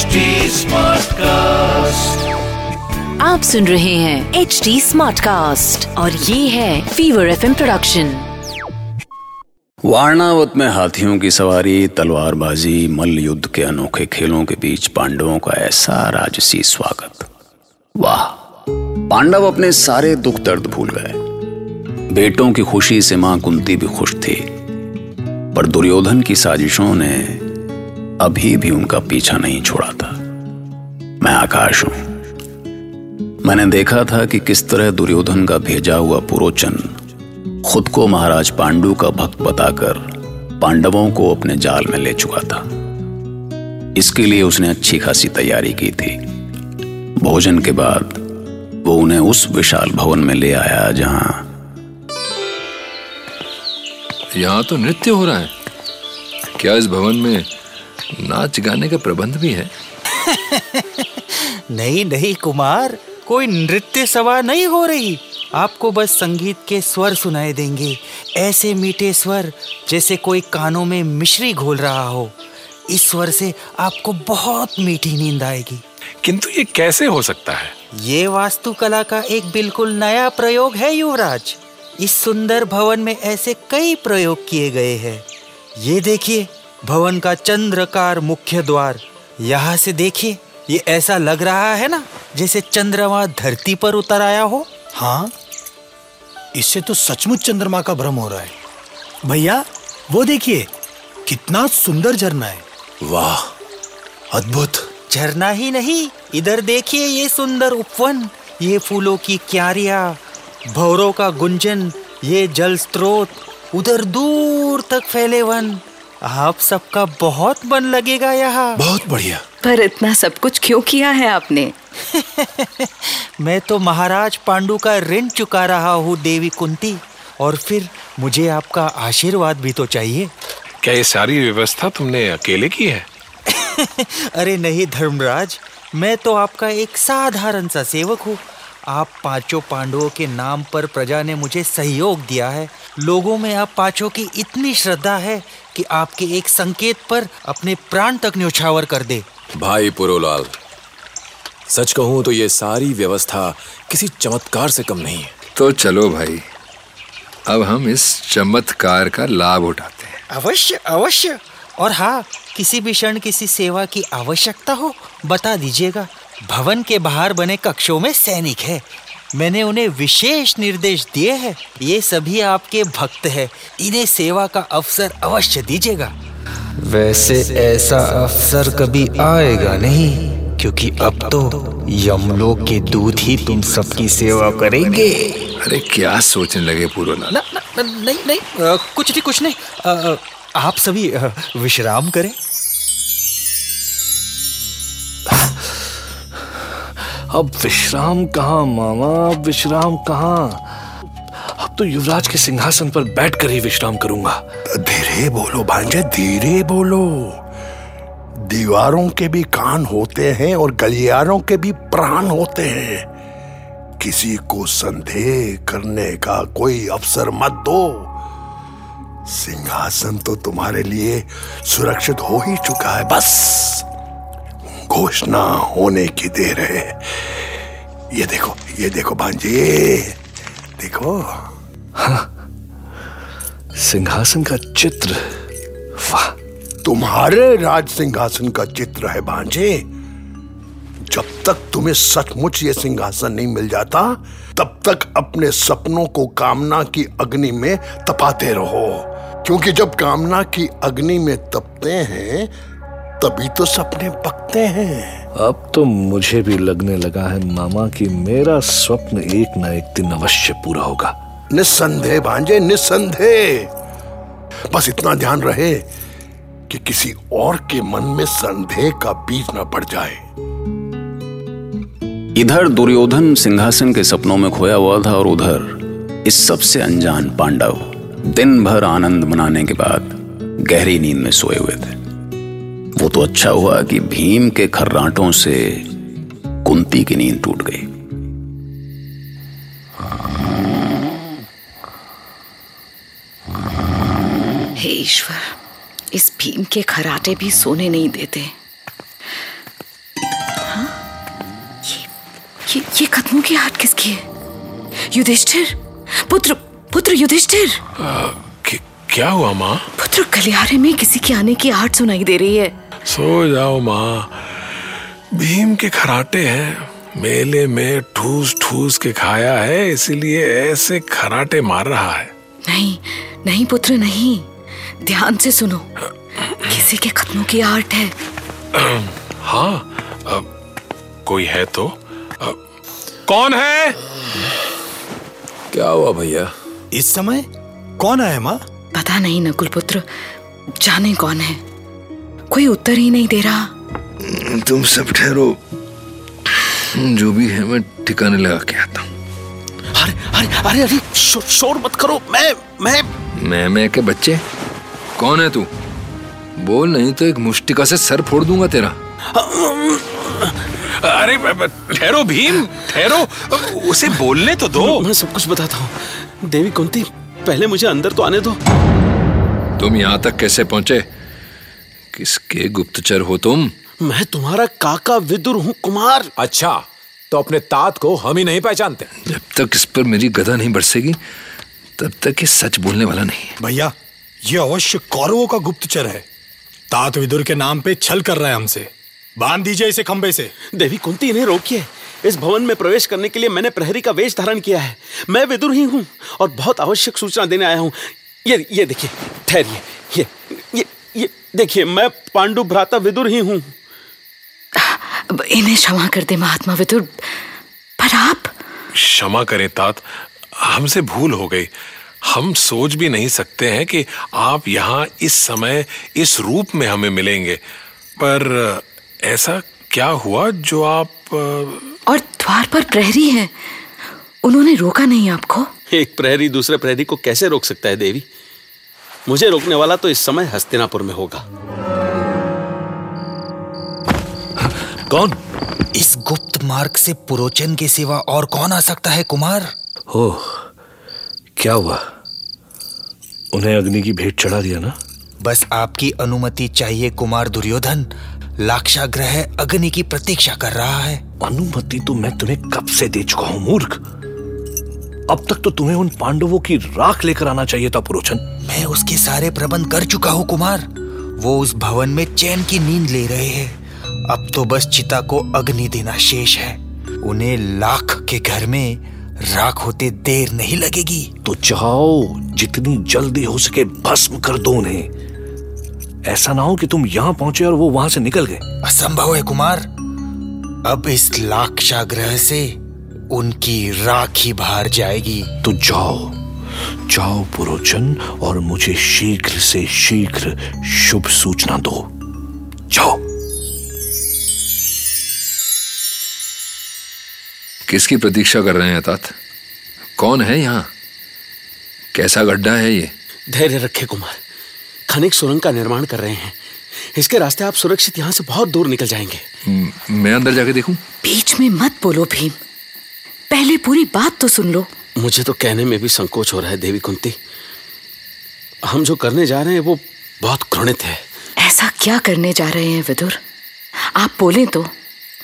HD Smartcast. आप सुन रहे हैं एच डी स्मार्ट कास्ट और ये है फीवर एफ़ प्रोडक्शन वारणावत में हाथियों की सवारी तलवारबाजी मल्ल युद्ध के अनोखे खेलों के बीच पांडवों का ऐसा राजसी स्वागत। वाह पांडव अपने सारे दुख दर्द भूल गए। बेटों की खुशी से माँ कुंती भी खुश थी। पर दुर्योधन की साजिशों ने अभी भी उनका पीछा नहीं छोड़ा था मैं आकाश हूँ। मैंने देखा था कि किस तरह दुर्योधन का भेजा हुआ पुरोचन खुद को महाराज पांडु का भक्त बताकर पांडवों को अपने जाल में ले चुका था। इसके लिए उसने अच्छी खासी तैयारी की थी। भोजन के बाद वो उन्हें उस विशाल भवन में ले आया जहाँ यहाँ तो नृत्य हो रहा है। क्या इस भवन में नाच गाने का प्रबंध भी है। नहीं नहीं कुमार कोई नृत्य सभा नहीं हो रही। आपको बस संगीत के स्वर सुनाई देंगे ऐसे मीठे स्वर जैसे कोई कानों में मिश्री घोल रहा हो। इस स्वर से आपको बहुत मीठी नींद आएगी। किंतु ये कैसे हो सकता है? ये वास्तुकला का एक बिल्कुल नया प्रयोग है युवराज। इस सुंदर भवन में ऐसे कई प्रयोग किए गए हैं। ये देखिए। भवन का चंद्रकार मुख्य द्वार। यहाँ से देखिए ये ऐसा लग रहा है ना जैसे चंद्रमा धरती पर उतर आया हो। हाँ इससे तो सचमुच चंद्रमा का भ्रम हो रहा है। भैया वो देखिए कितना सुंदर झरना है। वाह अद्भुत। झरना ही नहीं इधर देखिए ये सुंदर उपवन ये फूलों की क्यारिया भौरों का गुंजन ये जल स्रोत उधर दूर तक फैले वन। आप सबका बहुत मन लगेगा यहाँ। बहुत बढ़िया। पर इतना सब कुछ क्यों किया है आपने? मैं तो महाराज पांडु का ऋण चुका रहा हूँ देवी कुंती। और फिर मुझे आपका आशीर्वाद भी तो चाहिए। क्या ये सारी व्यवस्था तुमने अकेले की है? अरे नहीं धर्मराज। मैं तो आपका एक साधारण सा सेवक हूँ। आप पाँचों पांडवों के नाम पर प्रजा ने मुझे सहयोग दिया है। लोगों में आप पाँचों की इतनी श्रद्धा है कि आपके एक संकेत पर अपने प्राण तक न्यौछावर कर दे। भाई पुरोलाल सच कहूँ तो ये सारी व्यवस्था किसी चमत्कार से कम नहीं है। तो चलो भाई अब हम इस चमत्कार का लाभ उठाते हैं। अवश्य अवश्य। और हाँ किसी भी क्षण किसी सेवा की आवश्यकता हो बता दीजिएगा। भवन के बाहर बने कक्षों में सैनिक है। मैंने उन्हें विशेष निर्देश दिए हैं। ये सभी आपके भक्त हैं। इन्हें सेवा का अवसर अवश्य दीजिएगा। वैसे ऐसा अवसर कभी आएगा नहीं क्योंकि अब तो यमलोक के दूत ही तुम सबकी सेवा करेंगे। अरे क्या सोचने लगे पुरोलाल ना, ना, ना, नहीं नहीं अ, कुछ नहीं कुछ नहीं। अ, आप सभी विश्राम करें। अब विश्राम कहाँ, मामा? अब विश्राम कहाँ? अब तो युवराज के सिंहासन पर बैठकर ही विश्राम करूँगा। धीरे बोलो भांजे, धीरे बोलो। दीवारों के भी कान होते हैं और गलियारों के भी प्राण होते हैं। किसी को संदेह करने का कोई अवसर मत दो। सिंहासन तो तुम्हारे लिए सुरक्षित हो ही चुका है, बस। घोषणा होने की देर है। ये देखो ये देखो भांजे। देखो। सिंहासन का चित्र। वाह। तुम्हारे राज सिंहासन का चित्र है भांजे। जब तक तुम्हें सचमुच ये सिंहासन नहीं मिल जाता, तब तक अपने सपनों को कामना की अग्नि में तपाते रहो। क्योंकि जब कामना की अग्नि में तपते हैं तभी तो सपने पकते हैं। अब तो मुझे भी लगने लगा है मामा कि मेरा स्वप्न एक न एक दिन अवश्य पूरा होगा। निस्संदेह भांजे निस्संदेह। बस इतना ध्यान रहे कि किसी और के मन में संदेह का बीज न पड़ जाए। इधर दुर्योधन सिंहासन के सपनों में खोया हुआ था और उधर इस सबसे अनजान पांडव दिन भर आनंद मनाने के बाद गहरी नींद में सोए हुए थे। तो अच्छा हुआ कि भीम के खर्राटों से कुंती की नींद टूट गई। हे ईश्वर इस भीम के खराटे भी सोने नहीं देते। ये ये कदमों की हाट किसकी है? युधिष्ठिर? पुत्र पुत्र युधिष्ठिर? क्या हुआ माँ? पुत्र गलियारे में किसी के आने की आहट सुनाई दे रही है। सो जाओ माँ। भीम के खराटे हैं। मेले में ठूस ठूस के खाया है इसीलिए ऐसे खराटे मार रहा है। नहीं नहीं पुत्र नहीं। ध्यान से सुनो। किसी के खत्मों की आर्ट है। हाँ अब कोई है तो? अब, कौन है? क्या हुआ भैया? इस समय कौन आया माँ? पता नहीं नकुल पुत्र। जाने कौन है। कोई उत्तर ही नहीं दे रहा। तुम सब ठहरो। जो भी है मैं ठिकाने लगा के आता हूँ। अरे अरे अरे अरे शो, शोर मत करो। मैं मैं मैं मैं के बच्चे? कौन है तू? बोल नहीं तो एक मुष्टिका से सर फोड़ दूँगा तेरा। अरे ठहरो भीम ठहरो। उसे बोलने तो दो। मैं सब कुछ बताता हूँ। देवी कुंती पहले मुझे अंदर तो आने दो। तुम यहाँ तक कैसे पहुँचे? किसके गुप्तचर हो तुम? मैं तुम्हारा काका विदुर हूँ कुमार। अच्छा तो अपने तात को हम ही नहीं पहचानते। जब तक इस पर मेरी गदा नहीं बरसेगी तब तक ये सच बोलने वाला नहीं है। भैया ये अवश्य कौरवों का गुप्तचर है। तात विदुर के नाम पे छल कर रहा है हमसे। बाँध दीजिए इसे खंबे से। देवी कुंती इन्हें रोकिए। इस भवन में प्रवेश करने के लिए मैंने प्रहरी का वेश धारण किया है। मैं विदुर ही हूँ और बहुत आवश्यक सूचना देने आया हूँ। ये ये देखिए ठहरिए। देखिए मैं पांडु भ्राता विदुर ही हूँ। इन्हें क्षमा कर दे महात्मा विदुर। पर आप? क्षमा करें तात। हमसे भूल हो गई। हम सोच भी नहीं सकते हैं कि आप यहाँ इस समय इस रूप में हमें मिलेंगे। पर ऐसा क्या हुआ जो आप और द्वार पर प्रहरी हैं। उन्होंने रोका नहीं आपको? एक प्रहरी दूसरे प्रहरी को कैसे रोक सकता है देवी? मुझे रोकने वाला तो इस समय हस्तिनापुर में होगा। कौन? इस गुप्त मार्ग से पुरोचन के सिवा और कौन आ सकता है कुमार? ओह क्या हुआ? उन्हें अग्नि की भेंट चढ़ा दिया ना? बस आपकी अनुमति चाहिए कुमार दुर्योधन। लाक्षाग्रह अग्नि की प्रतीक्षा कर रहा है। अनुमति तो मैं तुम्हें कब से दे चुका हूँ मूर्ख? अब तक तो तुम्हें उन पांडवों की राख लेकर आना चाहिए था पुरोचन। मैं उसके सारे प्रबंध कर चुका हूँ कुमार। वो उस भवन में चैन की नींद ले रहे हैं। अब तो बस चिता को अग्नि देना शेष है। उन्हें लाख के घर में राख होते देर नहीं लगेगी। तो चाहो जितनी जल्दी हो सके भस्म कर दो उन्हें। ऐसा ना हो कि तुम यहाँ पहुँचे और वो वहाँ से निकल गए। असंभव है कुमार। अब इस लाक्षाग्रह से उनकी राख ही बाहर जाएगी। तो जाओ। जाओ पुरोचन और मुझे शीघ्र से शीघ्र शुभ सूचना दो। जाओ। किसकी प्रतीक्षा कर रहे हैं तात? कौन है यहाँ? कैसा गड्ढा है ये? धैर्य रखे कुमार खनिक सुरंग का निर्माण कर रहे हैं। इसके रास्ते आप सुरक्षित यहाँ से बहुत दूर निकल जाएँगे। म- मैं अंदर जाके देखूँ? बीच में मत बोलो भीम। पहले पूरी बात तो सुन लो। मुझे तो कहने में भी संकोच हो रहा है देवी कुंती। हम जो करने जा रहे हैं वो बहुत घृणित है। ऐसा क्या करने जा रहे हैं विदुर? आप बोले तो।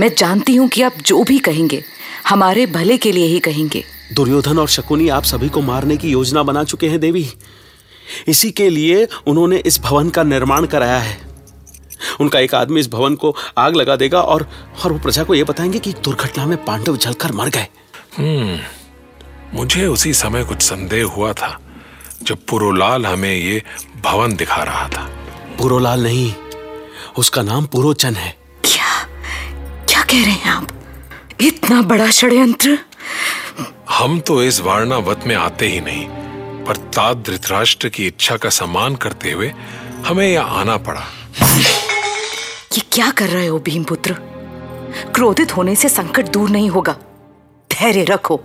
मैं जानती हूँ कि आप जो भी कहेंगे हमारे भले के लिए ही कहेंगे। दुर्योधन और शकुनी आप सभी को मारने की योजना बना चुके हैं देवी। इसी के लिए उन्होंने इस भवन का निर्माण कराया है। उनका एक आदमी इस भवन को आग लगा देगा और और वो प्रजा को यह बताएँगे कि दुर्घटना में पांडव जलकर मर गए। मुझे उसी समय कुछ संदेह हुआ था जब पुरोलाल हमें ये भवन दिखा रहा था। पुरोलाल नहीं उसका नाम पुरोचन है। क्या? क्या कह रहे हैं आप? इतना बड़ा षड्यंत्र? हम तो इस वारणावत में आते ही नहीं पर तात धृतराष्ट्र की इच्छा का सम्मान करते हुए हमें यह आना पड़ा। ये क्या कर रहे हो भीमपुत्र? क्रोधित होने से संकट दूर नहीं होगा। धैर्य रखो।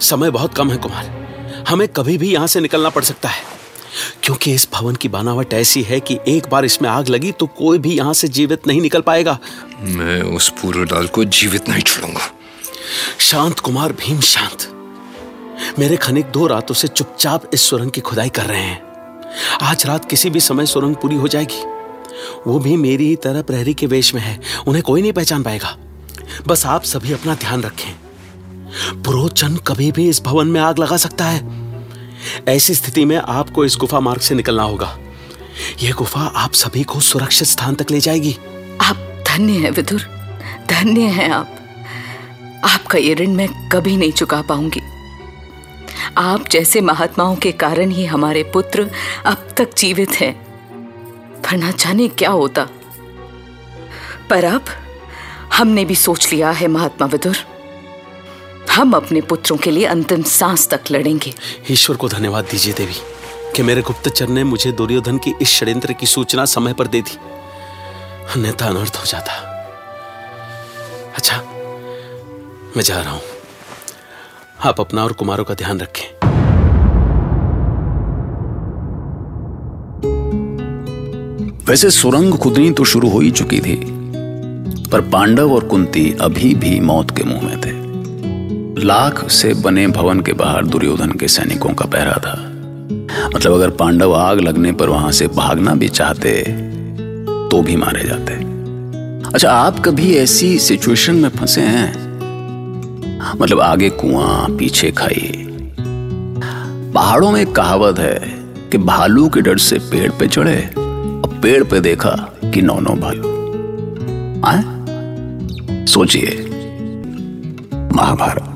समय बहुत कम है कुमार। हमें कभी भी यहाँ से निकलना पड़ सकता है। क्योंकि इस भवन की बनावट ऐसी है कि एक बार इसमें आग लगी तो कोई भी यहाँ से जीवित नहीं निकल पाएगा। मैं उस पूर्वलाल को जीवित नहीं छोड़ूँगा। शांत कुमार भीम शांत। मेरे खनिक दो रातों से चुपचाप इस सुरंग की खुदाई कर रहे हैं। आज रात किसी भी समय सुरंग पूरी हो जाएगी। वो भी मेरी ही तरह प्रहरी के वेश में है। उन्हें कोई नहीं पहचान पाएगा। बस आप सभी अपना ध्यान रखें। पुरोचन कभी भी इस भवन में आग लगा सकता है। ऐसी स्थिति में आपको इस गुफा मार्ग से निकलना होगा। यह गुफा आप सभी को सुरक्षित स्थान तक ले जाएगी। आप धन्य हैं, विदुर। धन्य हैं आप। आपका ये ऋण मैं कभी नहीं चुका पाऊँगी। आप जैसे महात्माओं के कारण ही हमारे पुत्र अब तक जीवित हैं। वरना जाने क्या होता। पर अब हमने भी सोच लिया है, महात्मा विदुर। हम अपने पुत्रों के लिए अंतिम सांस तक लड़ेंगे। ईश्वर को धन्यवाद दीजिए देवी कि मेरे गुप्तचर ने मुझे दुर्योधन की इस षड्यंत्र की सूचना समय पर दे दी। अन्यथा अनर्थ हो जाता। अच्छा मैं जा रहा हूँ। आप अपना और कुमारों का ध्यान रखें। वैसे सुरंग खुदनी तो शुरू हो ही चुकी थी पर पांडव और कुंती अभी भी मौत के मुँह में थे। लाख से बने भवन के बाहर दुर्योधन के सैनिकों का पहरा था। मतलब अगर पांडव आग लगने पर वहाँ से भागना भी चाहते तो भी मारे जाते। अच्छा आप कभी ऐसी सिचुएशन में फंसे हैं? मतलब आगे कुआँ, पीछे खाई। पहाड़ों में कहावत है कि भालू के डर से पेड़ पे चढ़े और पेड़ पे देखा कि नौ भालू। आए? सोचिए, महाभारत।